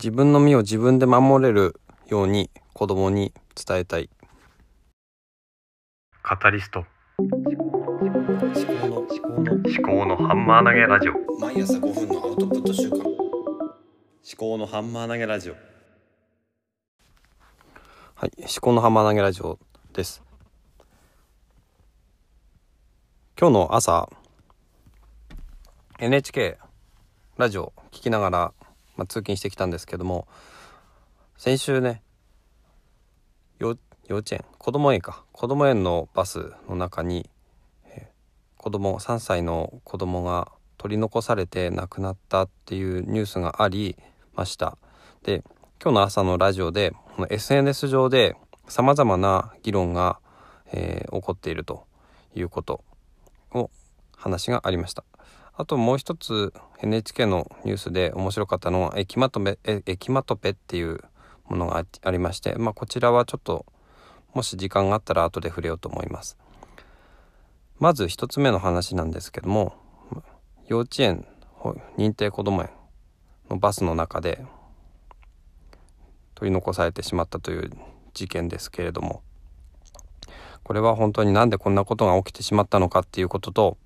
自分の身を自分で守れるように子供に伝えたい。カタリスト。思考の思考の思考のハンマー投げラジオ。毎朝5分のアウトプット週間。思考のハンマー投げラジオ。はい思考のハンマー投げラジオです。今日の朝 NHK ラジオ聞きながら、まあ、通勤してきたんですけども先週ね幼稚園？子供園か。子供園のバスの中に、子供3歳の子供が取り残されて亡くなったっていうニュースがありました。で今日の朝のラジオでこの SNS 上でさまざまな議論が、えー、起こっているということを話がありました。あともう一つ NHK のニュースで面白かったのはエキマトペエキマトペっていうものがありまして、まあ、こちらはちょっともし時間があったら後で触れようと思います。まず一つ目の話なんですけども幼稚園認定こども園のバスの中で取り残されてしまったという事件ですけれどもこれは本当になんでこんなことが起きてしまったのかっていうことと、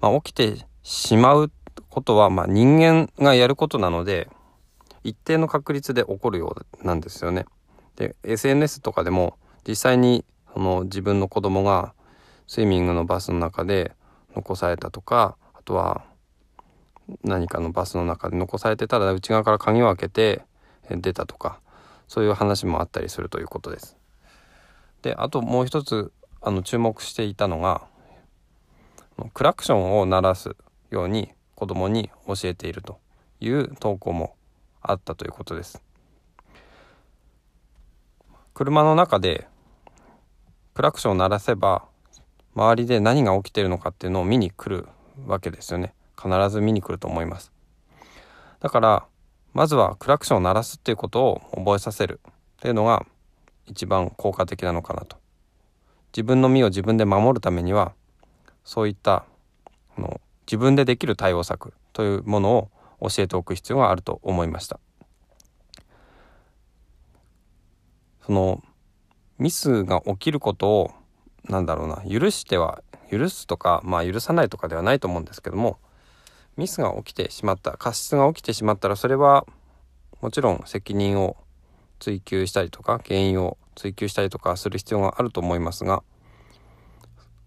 まあ、起きてしまうことは、まあ、人間がやることなので一定の確率で起こるようなんですよね。で SNS とかでも実際にその自分の子供がスイミングのバスの中で残されたとかあとは何かのバスの中で残されてたら内側から鍵を開けて出たとかそういう話もあったりするということです。であともう一つあの注目していたのがクラクションを鳴らすように子供に教えているという投稿もあったということです。車の中でクラクションを鳴らせば周りで何が起きているのかっていうのを見に来るわけですよね。必ず見に来ると思います。だからまずはクラクションを鳴らすっていうことを覚えさせる。っていうのが一番効果的なのかなと。自分の身を自分で守るためにはそういったの自分でできる対応策というものを教えておく必要があると思いました。そのミスが起きることをなんだろうな許しては許すとかまあ許さないとかではないと思うんですけどもミスが起きてしまった過失が起きてしまったらそれはもちろん責任を追及したりとか原因を追求したりとかする必要があると思いますが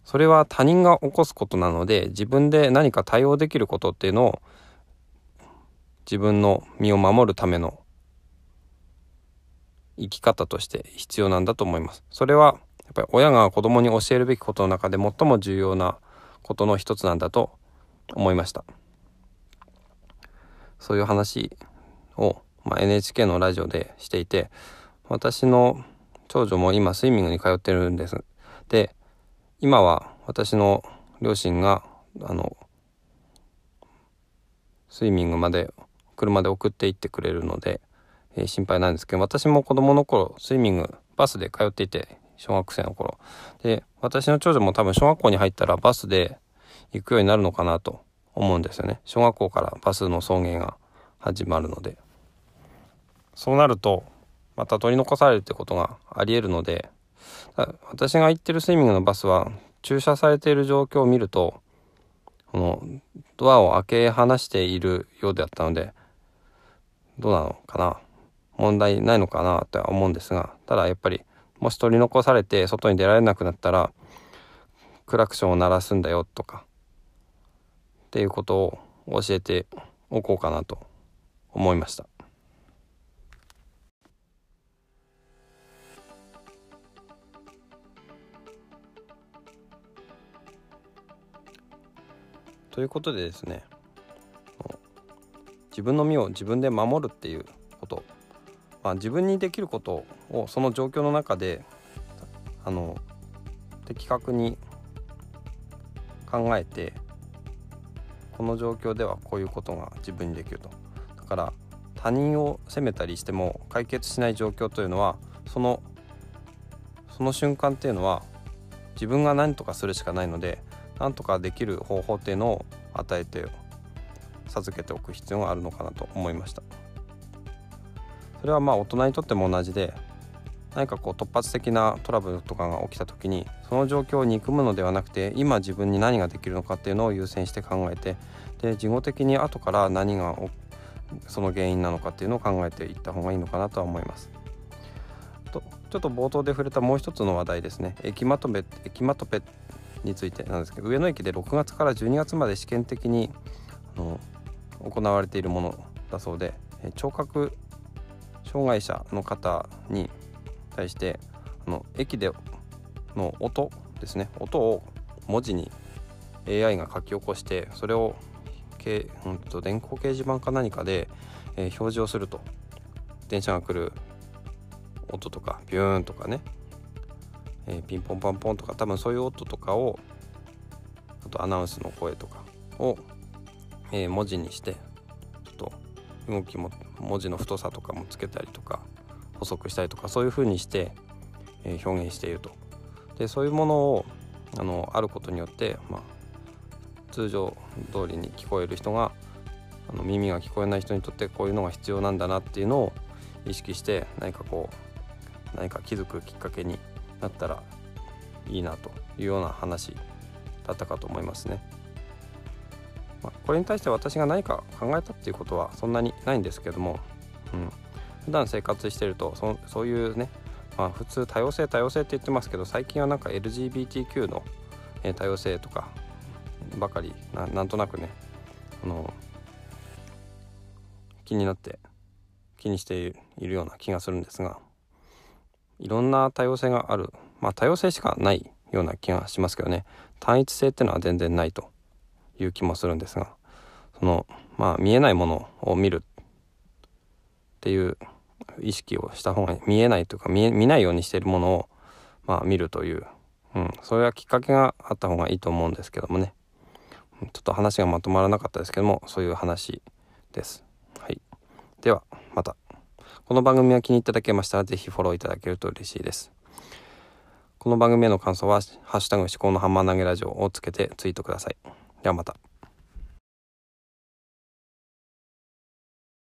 それは他人が起こすことなので自分で何か対応できることっていうのを自分の身を守るための生き方として必要なんだと思います。それはやっぱり親が子供に教えるべきことの中で最も重要なことの一つなんだと思いました。そういう話を、まあ、NHK のラジオでしていて私の長女も今スイミングに通ってるんです。で今は私の両親があのスイミングまで車で送って行ってくれるので、えー、心配なんですけど私も子供の頃スイミングバスで通っていて小学生の頃。で私の長女も多分小学校に入ったらバスで行くようになるのかなと思うんですよね。小学校からバスの送迎が始まるので。そうなるとまた取り残されるってことがありえるので私が行ってるスイミングのバスは駐車されている状況を見るとこのドアを開け放しているようだったのでどうなのかな？問題ないのかなとは思うんですがただやっぱりもし取り残されて外に出られなくなったらクラクションを鳴らすんだよとかっていうことを教えておこうかなと思いました。ということでですね自分の身を自分で守るっていうこと、まあ、自分にできることをその状況の中であの的確に考えてこの状況ではこういうことが自分にできると。だから他人を責めたりしても解決しない状況というのはそのその瞬間っていうのは自分が何とかするしかないのでなんとかできる方法っていうのを与えて授けておく必要があるのかなと思いましたそれはまあ大人にとっても同じで何かこう突発的なトラブルとかが起きた時にその状況を憎むのではなくて今自分に何ができるのかっていうのを優先して考えてで事後的に後から何がその原因なのかっていうのを考えていった方がいいのかなとは思います。とちょっと冒頭で触れたもう一つの話題ですね駅まとめ駅まとめについてなんですけど上野駅で6月から12月まで試験的にあの行われているものだそうで聴覚障害者の方に対してあの駅での音ですね音を文字に AI が書き起こしてそれをけ、うんと、電光掲示板か何かで、えー、表示をすると電車が来る音とかビューンとかね、えー、ピンポンパンポンとか多分そういう音とかをあとアナウンスの声とかを、えー、文字にしてちょっと動きも文字の太さとかもつけたりとか補足したりとかそういう風にして、えー、表現していると。でそういうものをあのあることによって、まあ、通常通りに聞こえる人があの耳が聞こえない人にとってこういうのが必要なんだなっていうのを意識して何かこう何か気づくきっかけになったらいいなというような話だったかと思いますね。まあ、これに対して私が何か考えたっていうことはそんなにないんですけども、うん、普段生活してるとそそういうね、まあ、普通多様性多様性って言ってますけど最近はなんか LGBTQ の、多様性とかばかりなんとなくねあの気になって気にしているような気がするんですがいろんな多様性がある。まあ多様性しかないような気がしますけどね。単一性っていうのは全然ないという気もするんですが。そのまあ見えないものを見るっていう意識をした方が見えないというか見え見ないようにしているものをまあ見るという、うん、それはきっかけがあった方がいいと思うんですけどもね。ちょっと話がまとまらなかったですけどもそういう話です。はい、ではまた。この番組が気に入っていただけましたらぜひフォローいただけると嬉しいです。この番組への感想は「ハッシュタグ思考のハンマー投げラジオ」をつけてツイートください。ではまた。